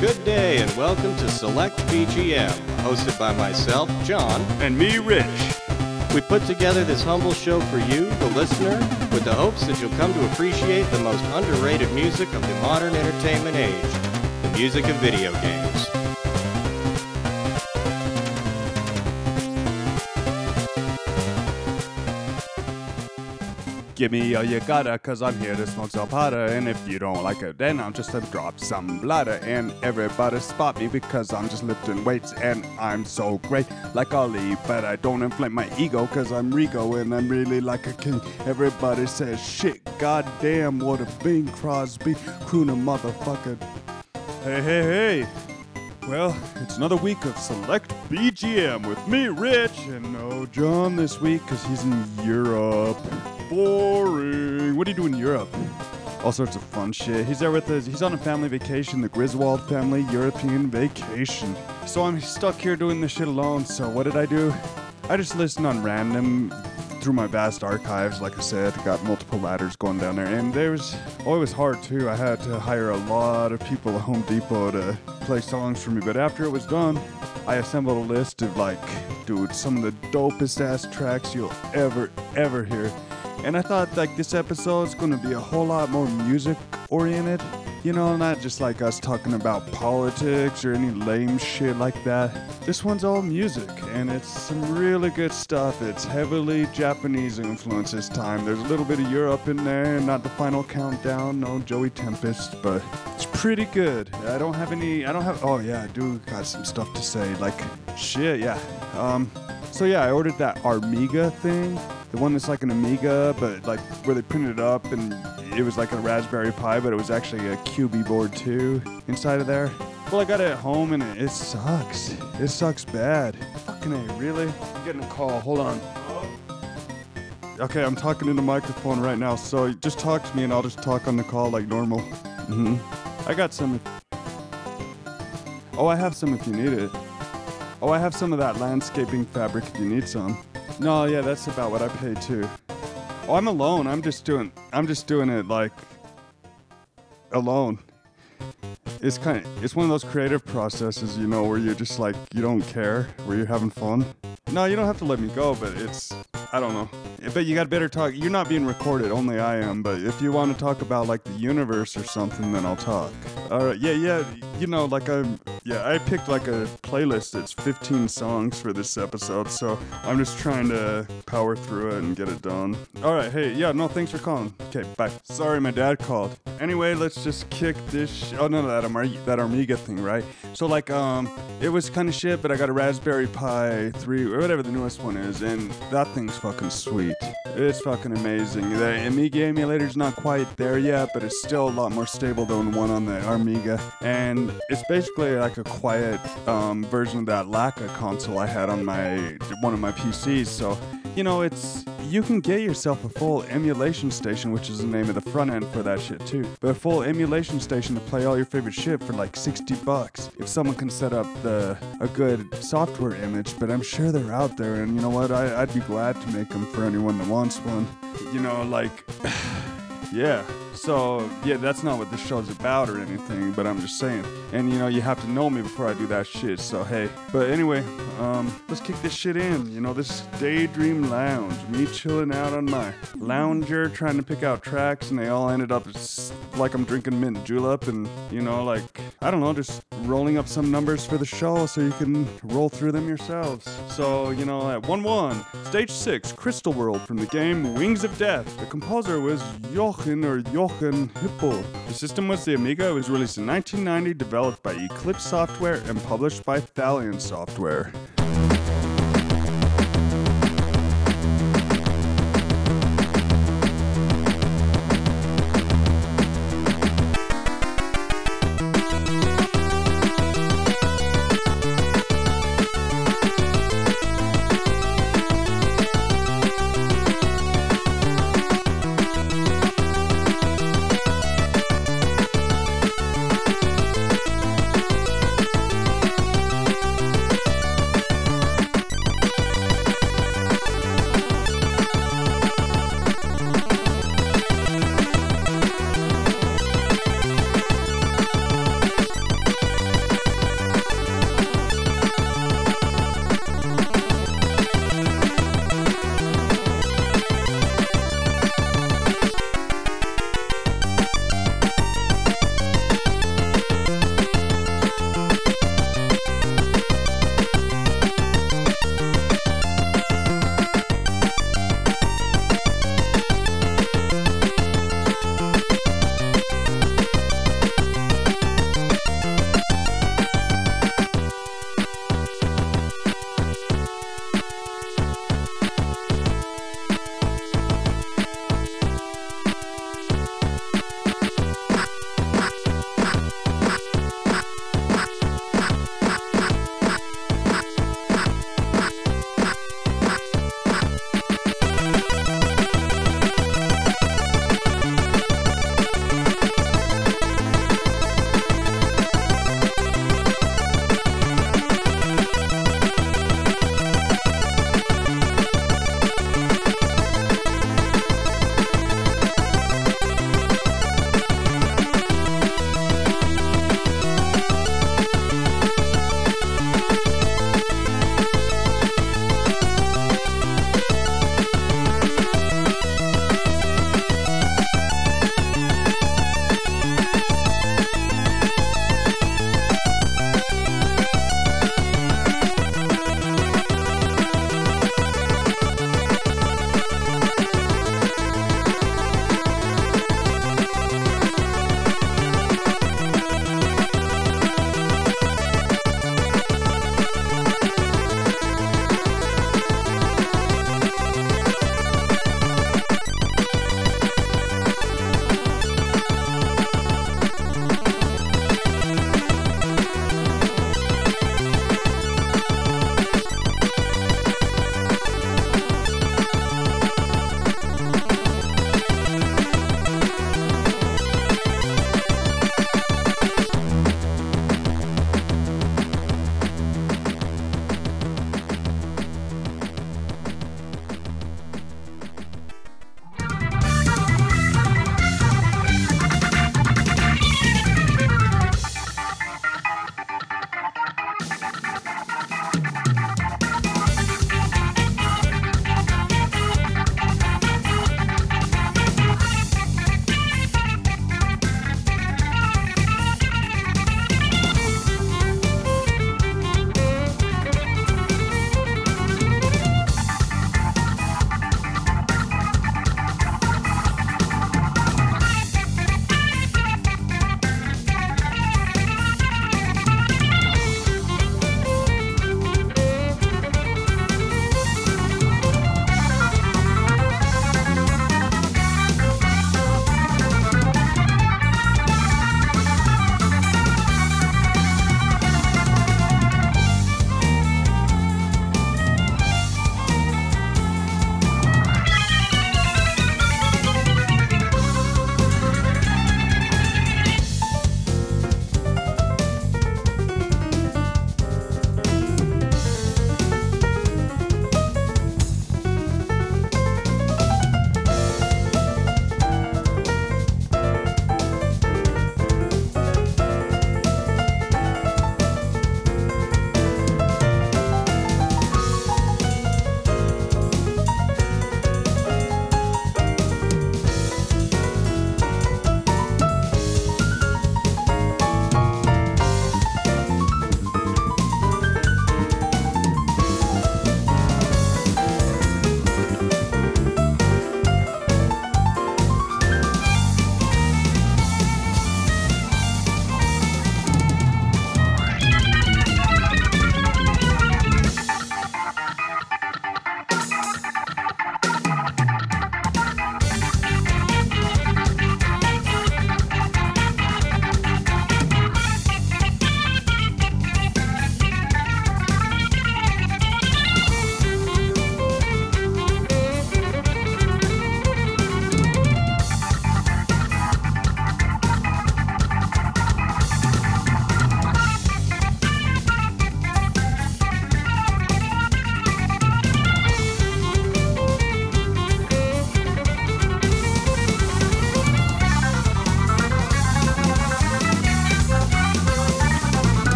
Good day and welcome to Select BGM, hosted by myself, John. And me, Rich. We put together this humble show for you, the listener, with the hopes that you'll come to appreciate the most underrated music of the modern entertainment age the music of video games. Give me all you gotta, cause I'm here to smoke some powder. And if you don't like it, then I'll just uh, drop some bladder. And everybody spot me because I'm just lifting weights and I'm so great, like Ali. But I don't inflate my ego, cause I'm Rigo and I'm really like a king. Everybody says, shit, goddamn, what a Bing Crosby, crooner motherfucker. Hey, hey, hey. Well, it's another week of Select BGM with me, Rich, and no John this week because he's in Europe. Boring. What do you do in Europe? All sorts of fun shit. He's there with his, he's on a family vacation, the Griswold family European vacation. So I'm stuck here doing this shit alone, so what did I do? I just listened on random through my vast archives, like I said, got multiple ladders going down there, and there was oh, it was hard too. I had to hire a lot of people at Home Depot to play songs for me, but after it was done, I assembled a list of like, dude, some of the dopest ass tracks you'll ever ever hear, and I thought like this episode is gonna be a whole lot more music oriented. You know, not just like us talking about politics or any lame shit like that. This one's all music, and it's some really good stuff. It's heavily Japanese influence this time. There's a little bit of Europe in there, not the final countdown, no Joey Tempest, but it's pretty good. I don't have any, I don't have, oh yeah, I do got some stuff to say. Like, shit, yeah. Um, so yeah, I ordered that Armiga thing, the one that's like an Amiga, but like where they printed it up and it was like a Raspberry Pi, but it was actually a Cubieboard too inside of there. Well, I got it at home and it, sucks. It sucks bad. Fucking A, really? I'm getting a call. Hold on. Okay, I'm talking in the microphone right now, so just talk to me and I'll just talk on the call like normal. hmm I got some. Oh, I have some if you need it. Oh, I have some of that landscaping fabric if you need some. No, yeah, that's about what I pay too. Oh, I'm alone. I'm just doing. I'm just doing it like alone. It's kind of. It's one of those creative processes, you know, where you're just like you don't care, where you're having fun. No, you don't have to let me go, but it's. I don't know. But you got better talk. You're not being recorded. Only I am. But if you want to talk about like the universe or something, then I'll talk. All right. Yeah, yeah. You know, like I'm. Yeah, I picked like a playlist that's 15 songs for this episode, so I'm just trying to power through it and get it done. All right. Hey, yeah. No, thanks for calling. Okay, bye. Sorry, my dad called. Anyway, let's just kick this. Sh- oh no, that Amar- that Amiga thing, right? So like, um, it was kind of shit, but I got a Raspberry Pi 3 or whatever the newest one is, and that thing's fucking sweet. It's fucking amazing. The Amiga emulator's not quite there yet, but it's still a lot more stable than one on the Amiga. And it's basically like a quiet um, version of that Lakka console I had on my one of my PCs. So, you know, it's you can get yourself a full emulation station, which is the name of the front end for that shit too. But a full emulation station to play all your favorite shit for like 60 bucks. If someone can set up the a good software image, but I'm sure they're out there, and you know what? I, I'd be glad to make them for anyone that wants one. You know, like, yeah. So, yeah, that's not what this show's about or anything, but I'm just saying. And, you know, you have to know me before I do that shit, so hey. But anyway, um, let's kick this shit in. You know, this Daydream Lounge, me chilling out on my lounger, trying to pick out tracks, and they all ended up like I'm drinking mint julep, and, you know, like, I don't know, just rolling up some numbers for the show so you can roll through them yourselves. So, you know, at 1 1, stage 6, Crystal World from the game Wings of Death. The composer was Jochen or Jochen Hippel. The system was the Amiga. It was released in 1990, developed by Eclipse Software and published by Thalion Software.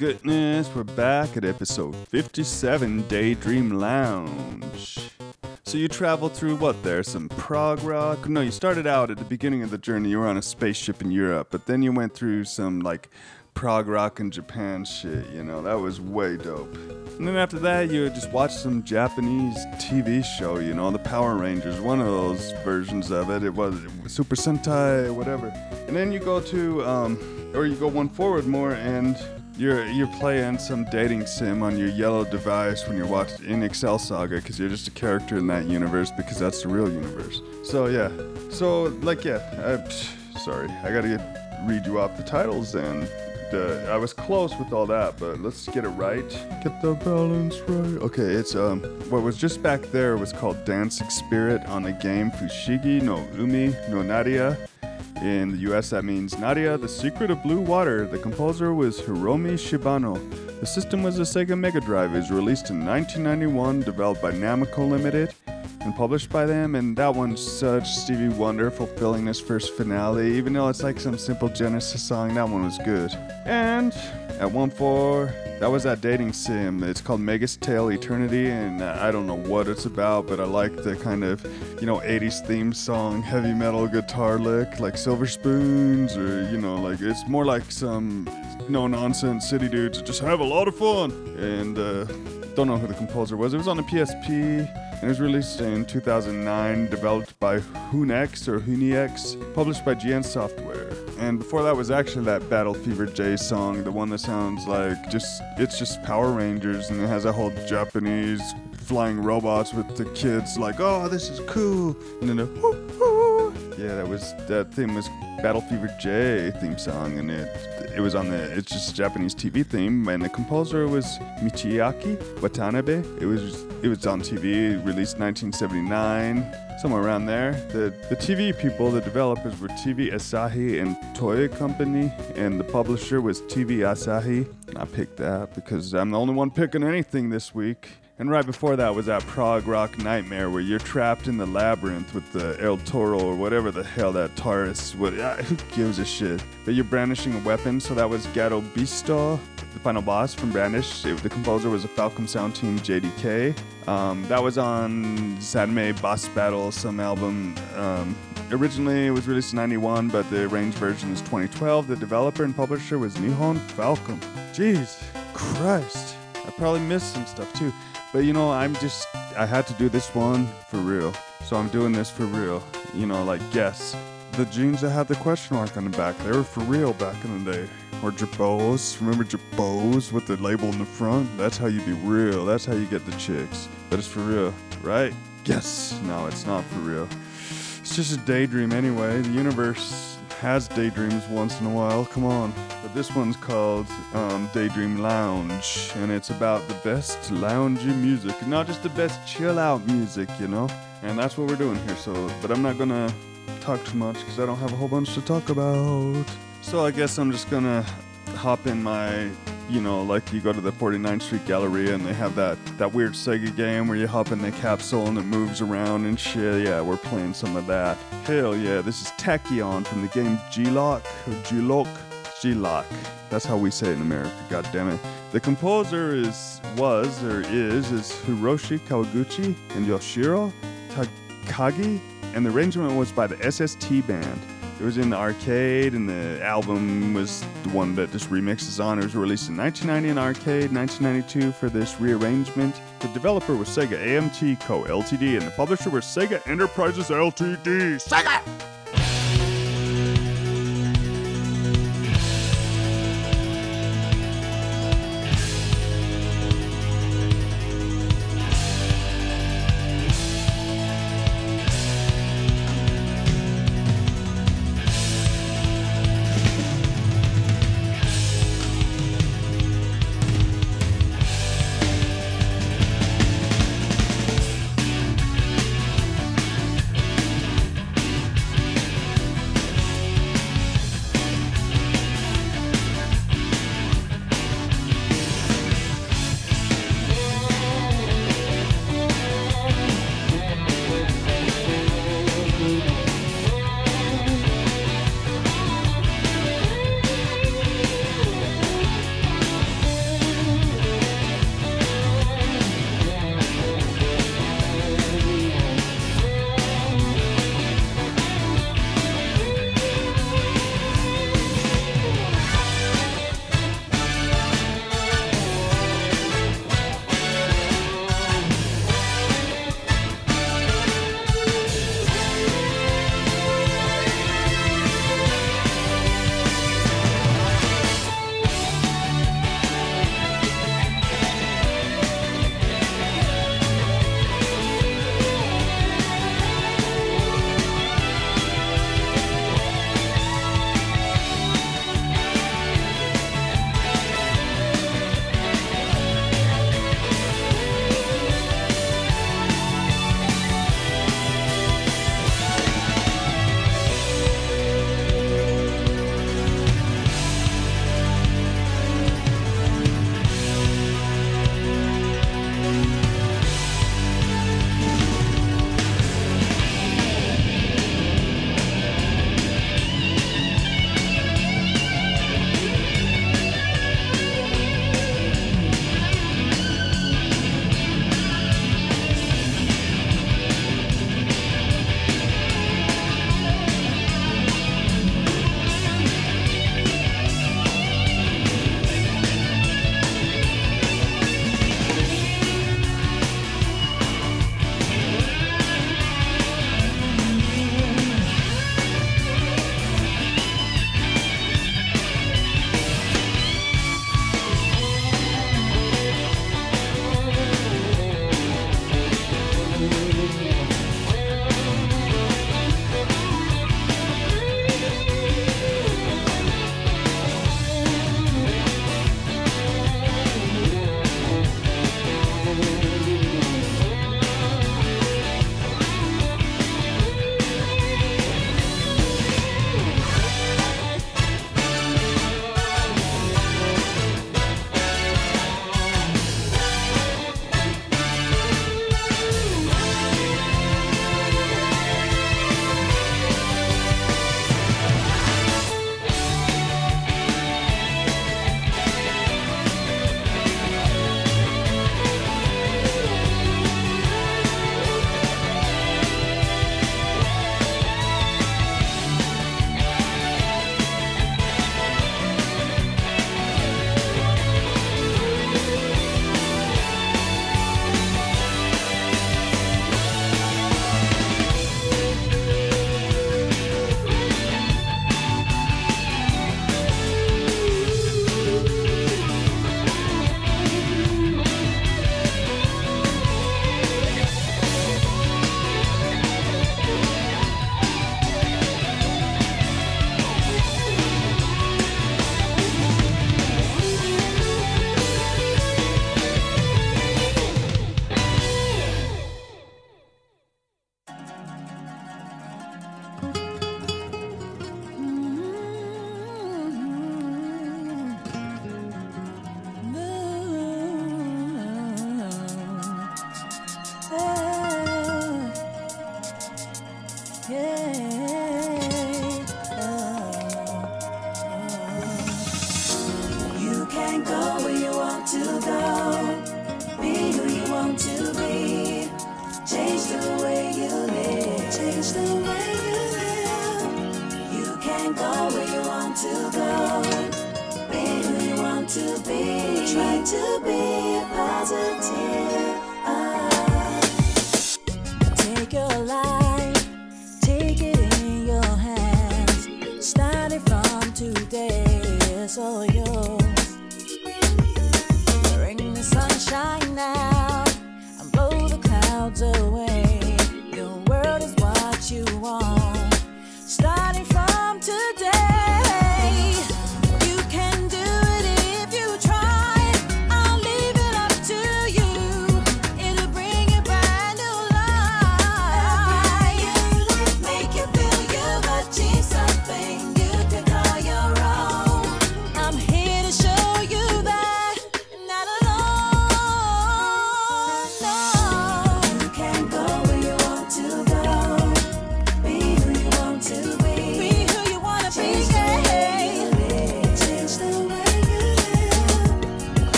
Goodness, we're back at episode 57 Daydream Lounge. So you traveled through what there? Some prog rock? No, you started out at the beginning of the journey, you were on a spaceship in Europe, but then you went through some like prog rock in Japan shit, you know, that was way dope. And then after that, you just watched some Japanese TV show, you know, the Power Rangers, one of those versions of it. It was Super Sentai, whatever. And then you go to, um, or you go one forward more and you're you're playing some dating sim on your yellow device when you're watching in Excel Saga because you're just a character in that universe because that's the real universe. So yeah, so like yeah, I, sorry, I gotta get, read you off the titles then. Uh, I was close with all that, but let's get it right. Get the balance right. Okay, it's um what was just back there was called Dancing Spirit on the game Fushigi no Umi no Nadia. In the US, that means Nadia, The Secret of Blue Water. The composer was Hiromi Shibano. The system was a Sega Mega Drive. It was released in 1991, developed by Namco Limited, and published by them. And that one's such Stevie Wonder fulfilling his first finale. Even though it's like some simple Genesis song, that one was good. And at 1 4, that was that dating sim. It's called Magus Tale Eternity, and I don't know what it's about, but I like the kind of, you know, 80s theme song, heavy metal guitar lick, like Silver Spoons, or, you know, like it's more like some no nonsense city dudes just have a lot of fun. And uh, don't know who the composer was. It was on the PSP. And it was released in 2009, developed by Hunex or Huniex, published by GN Software. And before that was actually that Battle Fever J song, the one that sounds like just it's just Power Rangers and it has a whole Japanese flying robots with the kids like, oh, this is cool. And then the whoo, whoo. Yeah, that was that theme was Battle Fever J theme song, and it it was on the it's just a Japanese TV theme, and the composer was Michiaki Watanabe. It was it was on TV, released 1979, somewhere around there. The the TV people, the developers were TV Asahi and Toei Company, and the publisher was TV Asahi. And I picked that because I'm the only one picking anything this week. And right before that was that prog rock nightmare where you're trapped in the labyrinth with the El Toro or whatever the hell that Taurus. What? ah, Who gives a shit? But you're brandishing a weapon, so that was Gato Bisto, the final boss from Brandish. It- the composer was a Falcom Sound Team JDK. Um, that was on Sadme Boss Battle, some album. Um, originally, it was released in '91, but the arranged version is 2012. The developer and publisher was Nihon Falcom. Jeez, Christ. I probably missed some stuff too. But you know, I'm just, I had to do this one for real. So I'm doing this for real. You know, like, yes, the jeans that had the question mark on the back, they were for real back in the day. Or Jabos. Remember Jabos with the label in the front? That's how you be real. That's how you get the chicks. But it's for real, right? Yes. No, it's not for real. It's just a daydream anyway. The universe has daydreams once in a while. Come on. But this one's called um, Daydream Lounge, and it's about the best loungy music, not just the best chill out music, you know. And that's what we're doing here. So, but I'm not gonna talk too much because I don't have a whole bunch to talk about. So I guess I'm just gonna hop in my, you know, like you go to the 49th Street Galleria and they have that that weird Sega game where you hop in the capsule and it moves around and shit. Yeah, we're playing some of that. Hell yeah, this is Tachyon from the game G-LOC G-LOC. G-LOC. That's how we say it in America. God damn it. The composer is was or is is Hiroshi Kawaguchi and Yoshiro Takagi, and the arrangement was by the SST band. It was in the arcade, and the album was the one that this remix is on. It was released in 1990 in arcade, 1992 for this rearrangement. The developer was Sega AMT Co. Ltd., and the publisher was Sega Enterprises Ltd. Sega!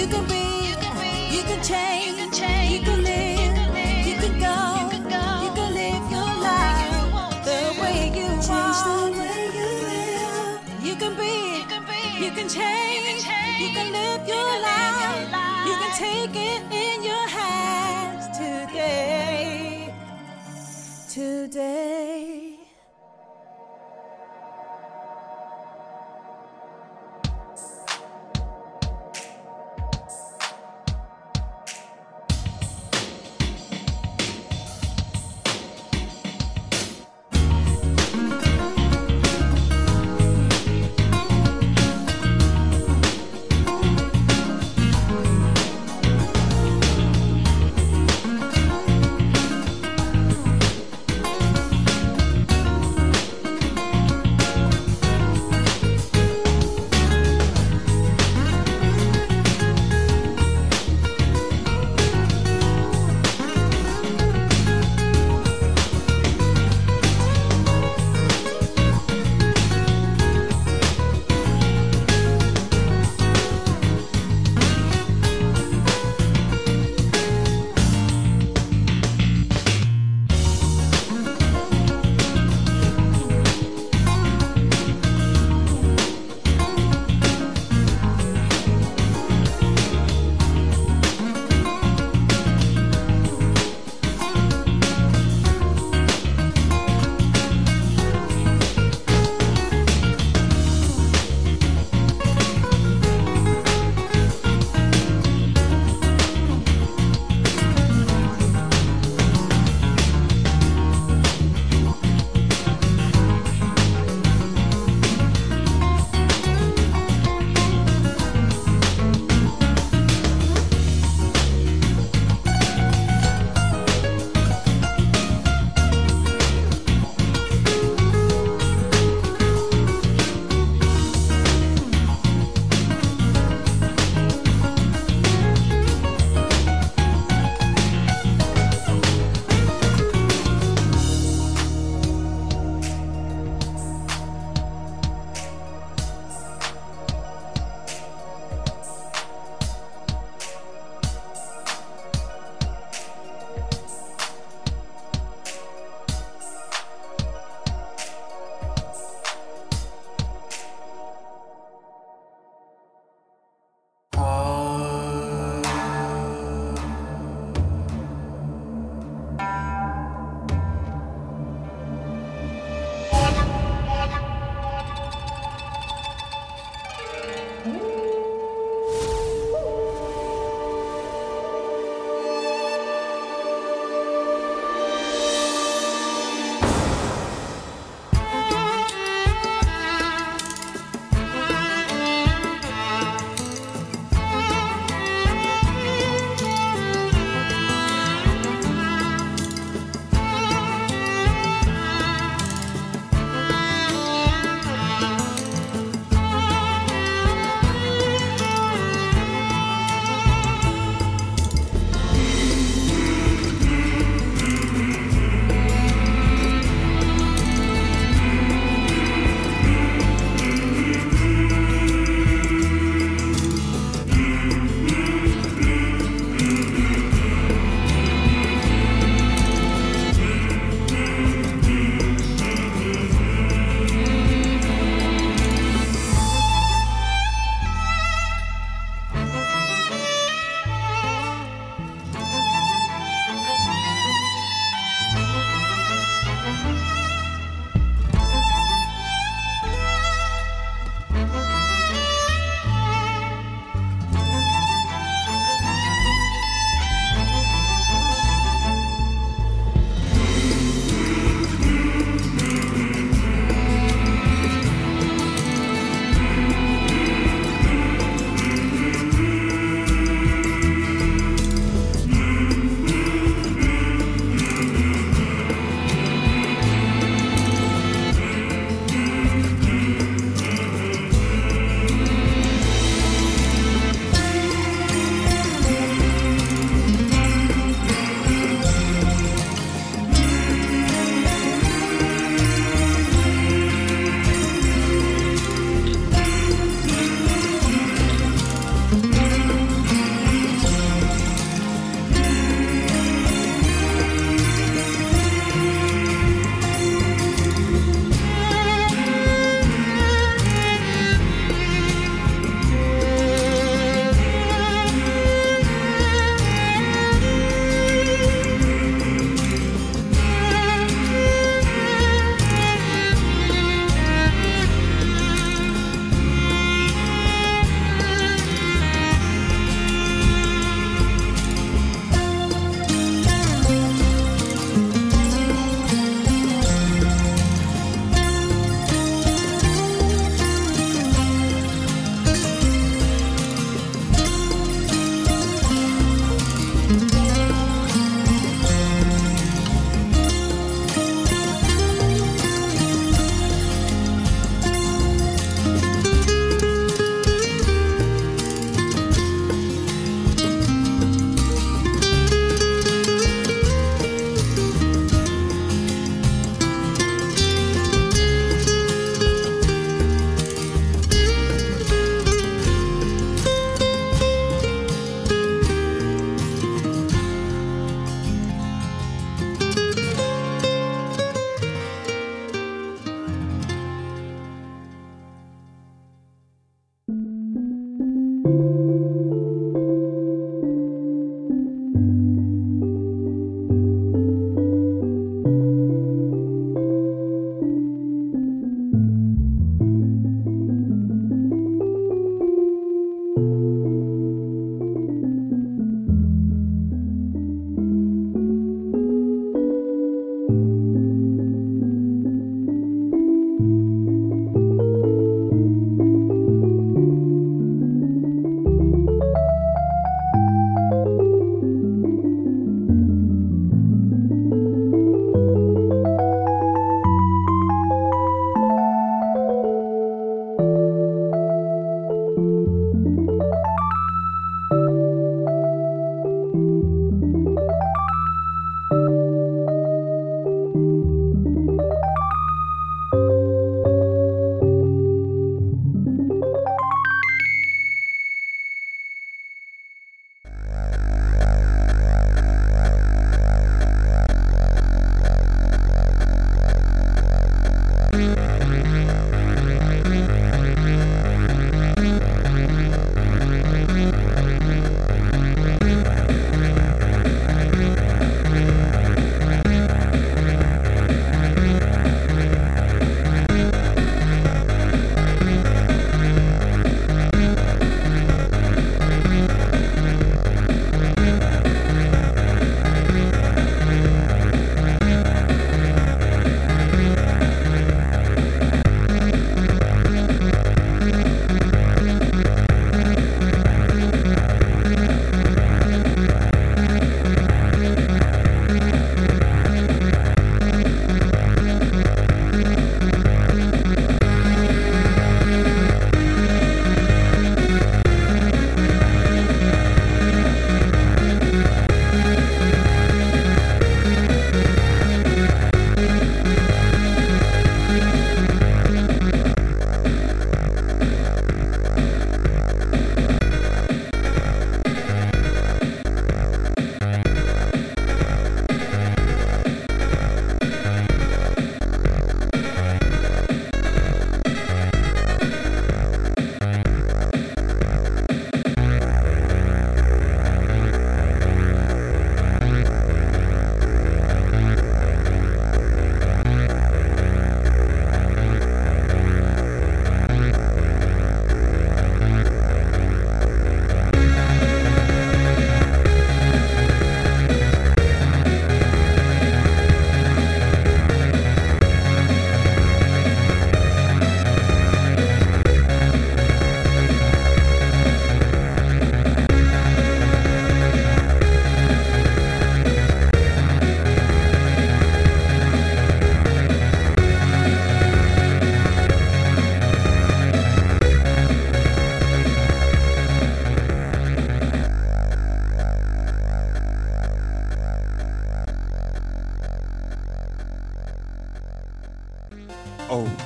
You can be, you can, change, you can, change, you can live, you can, go, you can, live your life the way you change the way you live. You can be, you can, change, you can, live your, you. Live your life. You can take it in your hands today, today.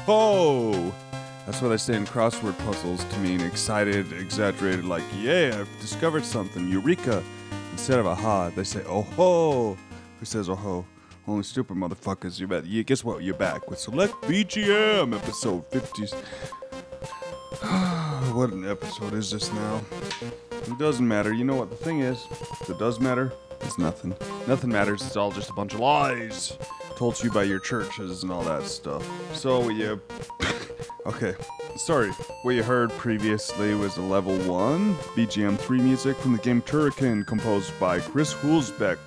Ho! That's what I say in crossword puzzles to mean excited, exaggerated, like, yeah, I've discovered something, eureka. Instead of aha, they say oh ho. Who says oh ho? Only stupid motherfuckers. You bet. Yeah, guess what? You're back with Select BGM episode 50. what an episode is this now? It doesn't matter. You know what the thing is? That does matter. It's nothing. Nothing matters. It's all just a bunch of lies told to you by your churches and all that stuff. So yeah. okay. Sorry. What you heard previously was a level one BGM three music from the game Turrican, composed by Chris Hulsbeck.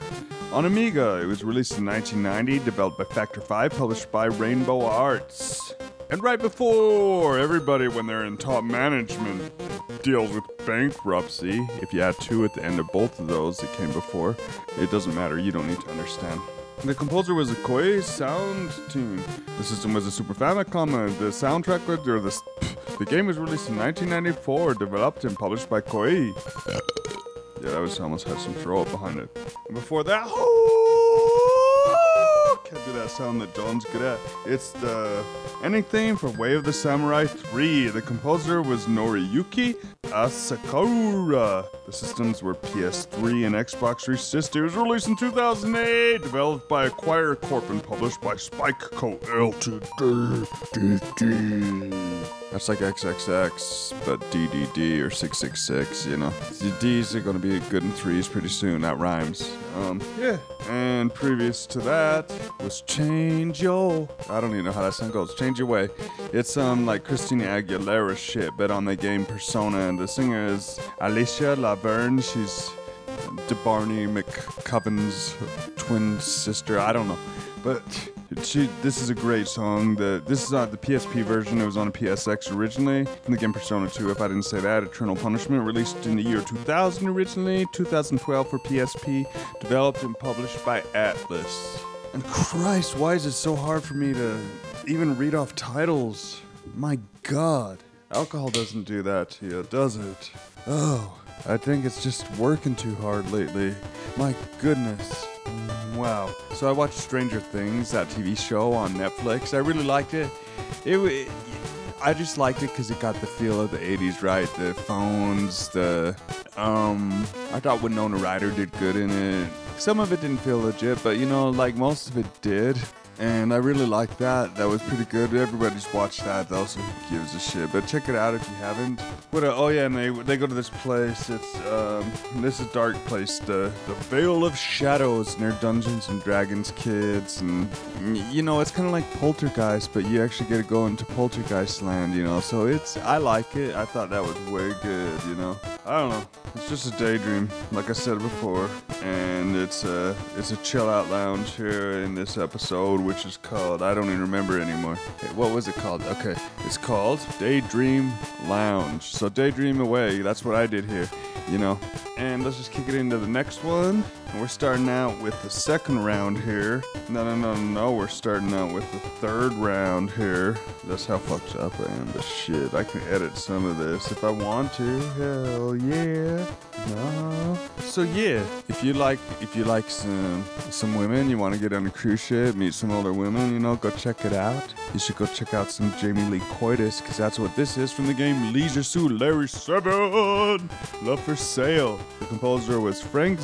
On Amiga, it was released in 1990, developed by Factor 5, published by Rainbow Arts. And right before everybody, when they're in top management, deals with bankruptcy, if you add two at the end of both of those that came before, it doesn't matter, you don't need to understand. The composer was a Koei Sound Team. The system was a Super Famicom, the soundtrack was, or the, the game was released in 1994, developed and published by Koei. Yeah, that was almost had some throw up behind it. Before that, can't do that sound that John's good at. It's the theme for Way of the Samurai 3. The composer was Noriyuki Asakura. The systems were PS3 and Xbox 360. It was released in 2008, developed by Acquire Corp and published by Spike Co. Ltd. That's like XXX, but DDD or 666, you know. The D's are gonna be good in threes pretty soon, that rhymes. Um, yeah. And previous to that was Change Yo. I don't even know how that song goes. Change Your Way. It's um like Christina Aguilera shit, but on the game Persona, and the singer is Alicia Laverne. She's DeBarney McCubbin's twin sister. I don't know, but she. This is a great song. The this is not the PSP version. It was on a PSX originally from the game Persona 2. If I didn't say that, Eternal Punishment released in the year 2000 originally, 2012 for PSP, developed and published by Atlus. And Christ, why is it so hard for me to even read off titles? My God. Alcohol doesn't do that to you, does it? Oh, I think it's just working too hard lately. My goodness. Wow. So I watched Stranger Things, that TV show on Netflix. I really liked it. It, wa- I just liked it because it got the feel of the 80s, right? The phones, the um. I thought Winona Ryder did good in it. Some of it didn't feel legit, but you know, like most of it did. And I really liked that. That was pretty good. Everybody's watched that though, so who gives a shit? But check it out if you haven't. What? A, oh yeah, and they they go to this place. It's um, this is dark place. The the Vale of Shadows, they're Dungeons and Dragons kids, and you know it's kind of like Poltergeist, but you actually get to go into Poltergeist land. You know, so it's I like it. I thought that was way good. You know, I don't know. It's just a daydream, like I said before, and it's a it's a chill out lounge here in this episode, which is called I don't even remember anymore. What was it called? Okay, it's called Daydream Lounge. So daydream away. That's what I did here, you know. And let's just kick it into the next one. And we're starting out with the second round here. No, no, no, no. We're starting out with the third round here. That's how fucked up I am. But shit, I can edit some of this if I want to. Hell yeah. No. So yeah, if you like, if you like some some women, you want to get on a cruise ship, meet some older women, you know, go check it out. You should go check out some Jamie Lee Coitus, because that's what this is from the game Leisure Suit Larry 7. Love for Sale. The composer was Frank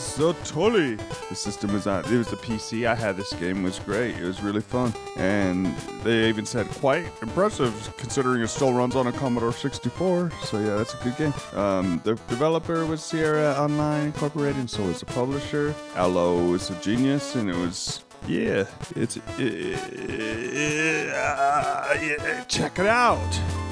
The system was on, it was a PC. I had this game, it was great. It was really fun. And they even said quite impressive considering it still runs on a Commodore 64. So yeah, that's a good game. Um, the developer was Sierra Online Incorporated, and so was the publisher. Al Lowe is a genius, and it was yeah, it's uh, yeah, check it out.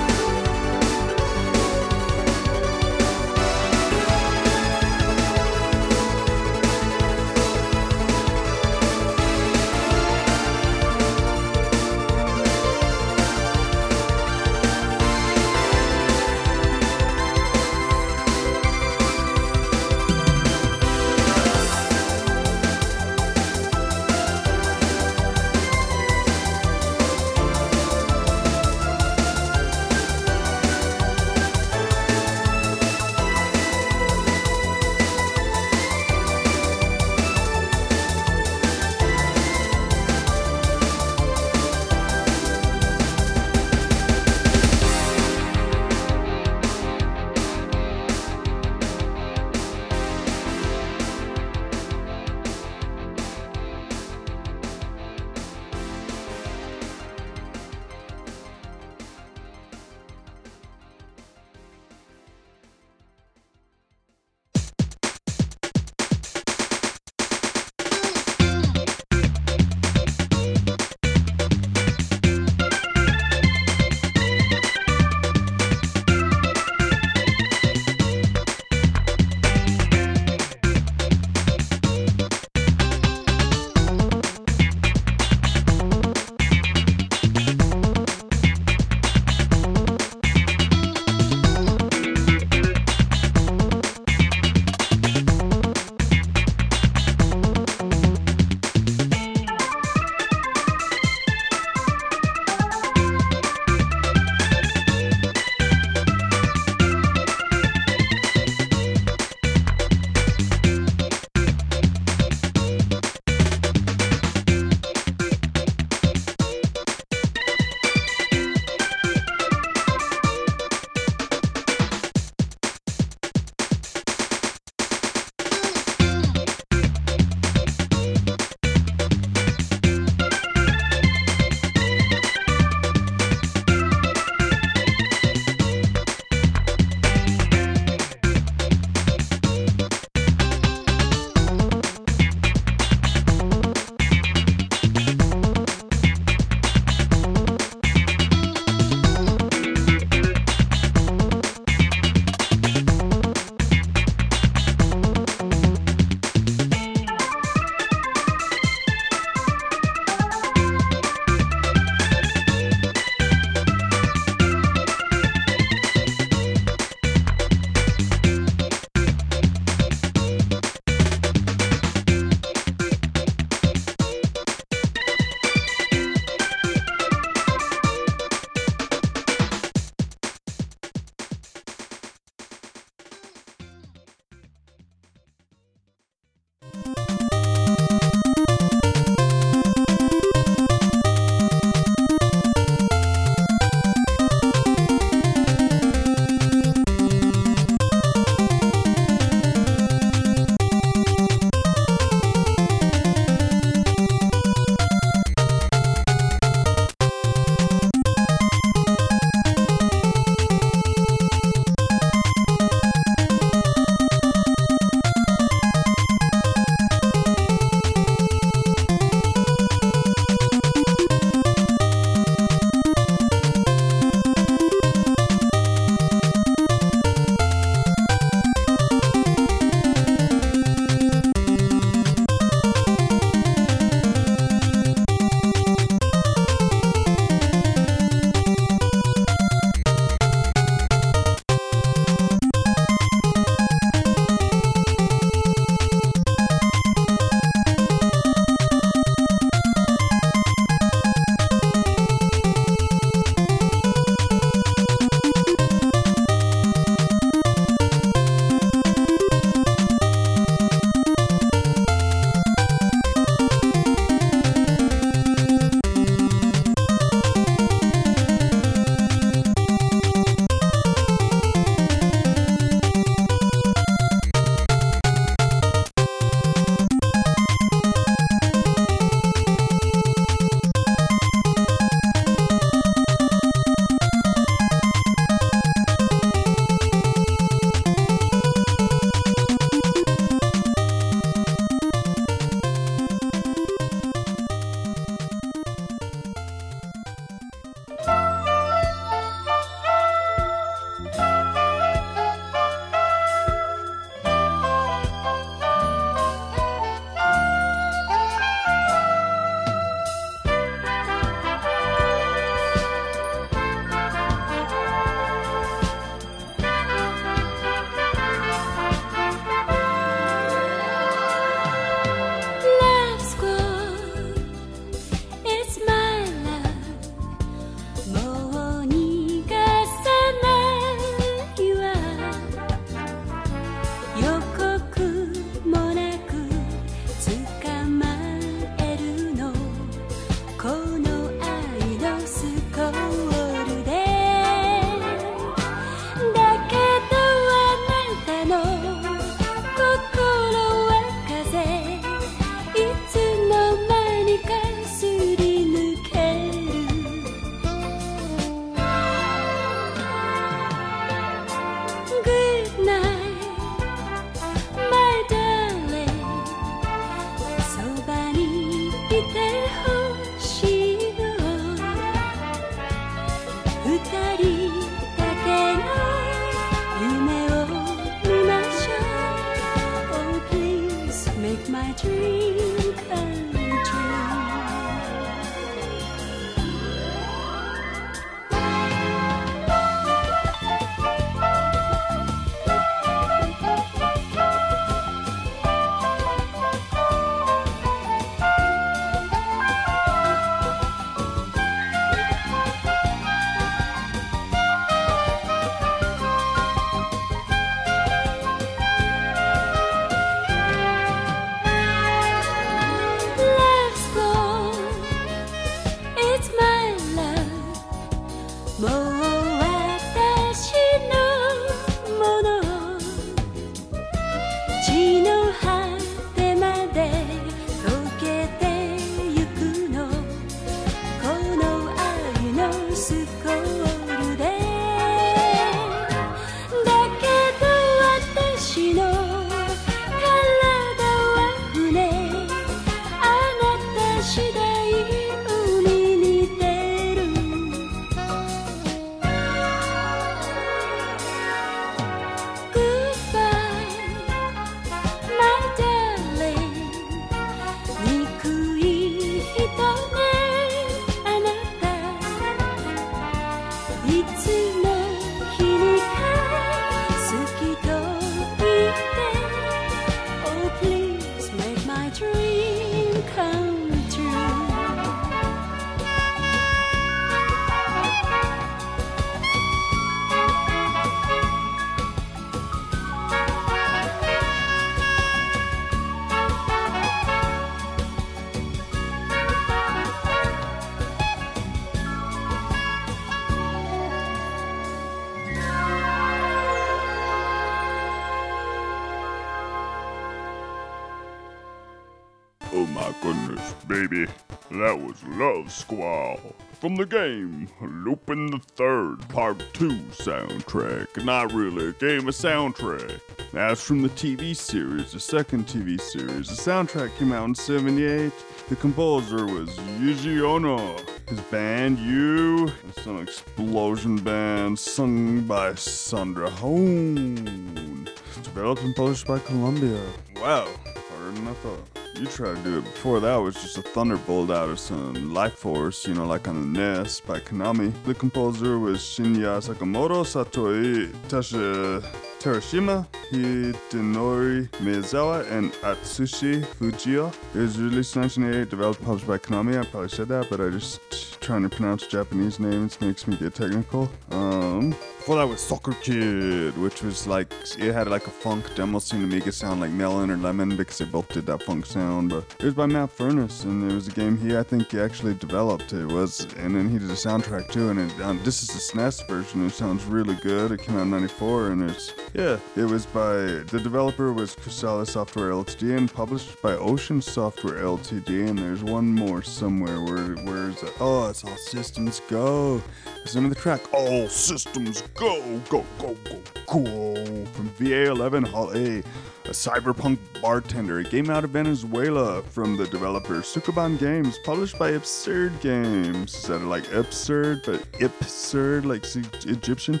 Squall from the game Lupin the Third Part 2 soundtrack. Not really a game, a soundtrack. That's from the TV series, the second TV series. The soundtrack came out in 78. The composer was Yuji Ono. His band, You, it's an explosion band sung by Sandra Hohn. Developed and published by Columbia. Wow, harder than I thought. You tried to do it before that was just a thunderbolt out of some life force, you know, like on the NES by Konami. The composer was Shinya Sakamoto, Satoi Tasha Terashima, Hidenori Miyazawa, and Atsushi Fujio. It was released in 1988, developed published by Konami. I probably said that, but I just trying to pronounce Japanese names makes me get technical. Um, before that was Soccer Kid, which was like it had like a funk demo scene to make it sound like melon or lemon because they both did that funk sound. But it was by Matt Furniss, and it was a game he I think actually developed. It was, and then he did a soundtrack too. And it, um, this is the SNES version. It sounds really good. It came out in '94, and it's yeah. It was by the developer was Krisalis Software Ltd. and published by Ocean Software Ltd. And there's one more somewhere. Where where's it? Oh, it's all systems go. It's the name of the track. All systems go, go, go, go, go. From VA11 Hall A, a cyberpunk bartender. A game out of Venezuela from the developer Sukeban Games, published by Absurd Games. Is that like absurd, but absurd, like Egyptian?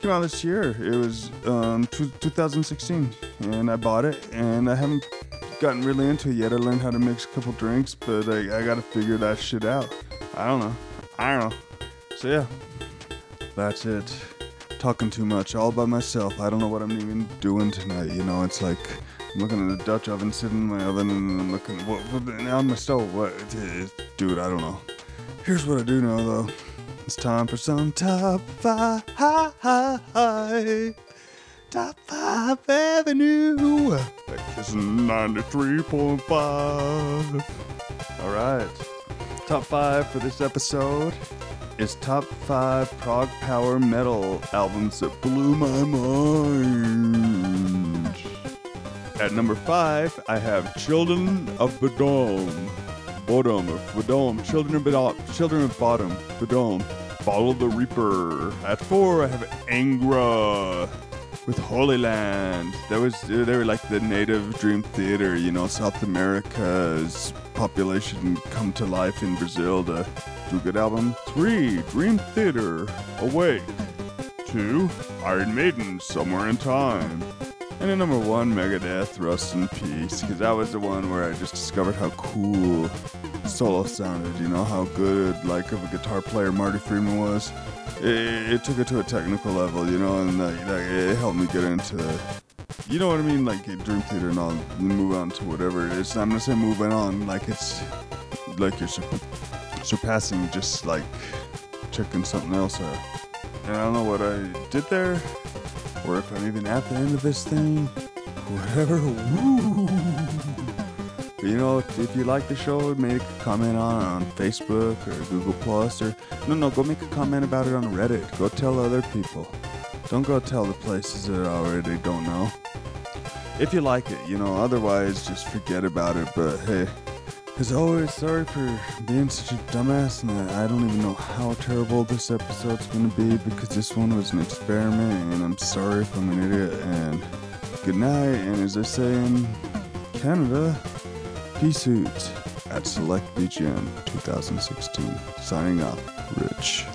Came out this year. It was um, two- 2016, and I bought it, and I haven't gotten really into it yet. I learned how to mix a couple drinks, but I, I gotta figure that shit out. I don't know. I don't know. So yeah, that's it. Talking too much all by myself. I don't know what I'm even doing tonight. You know, it's like I'm looking at the Dutch oven sitting in my oven, and I'm looking what, what, on my stove. What, dude? I don't know. Here's what I do know though. It's time for some top five. Top five Avenue. Which is 93.5. All right. Top five for this episode is top five prog power metal albums that blew my mind. At number five, I have Children of Bodom. Bodom or Bodom. Children of Bodom. Children of Bottom. Bodom. Follow the Reaper. At four, I have Angra with Holy Land. That was uh, they were like the native Dream Theater, you know, South America's population come to life in Brazil to a good album. Three, Dream Theater, Awake. Two, Iron Maiden, Somewhere in Time. And then number one, Megadeth, Rust in Peace, because that was the one where I just discovered how cool solo sounded. You know how good, like, of a guitar player Marty Friedman was. It, it took it to a technical level, you know, and like, it helped me get into, you know what I mean, like Dream Theater and all. Move on to whatever it is. I'm gonna say moving on, like it's like you're sur- surpassing just like checking something else out. And I don't know what I did there, or if I'm even at the end of this thing. Whatever. Woo. You know, if you like the show, make a comment on on Facebook or Google Plus, or no, no, go make a comment about it on Reddit. Go tell other people. Don't go tell the places that already don't know. If you like it, you know. Otherwise, just forget about it. But hey, as always, sorry for being such a dumbass, and I don't even know how terrible this episode's gonna be because this one was an experiment, and I'm sorry if I'm an idiot. And good night. And as I say in Canada, peace out at Select BGM 2016. Signing off, Rich.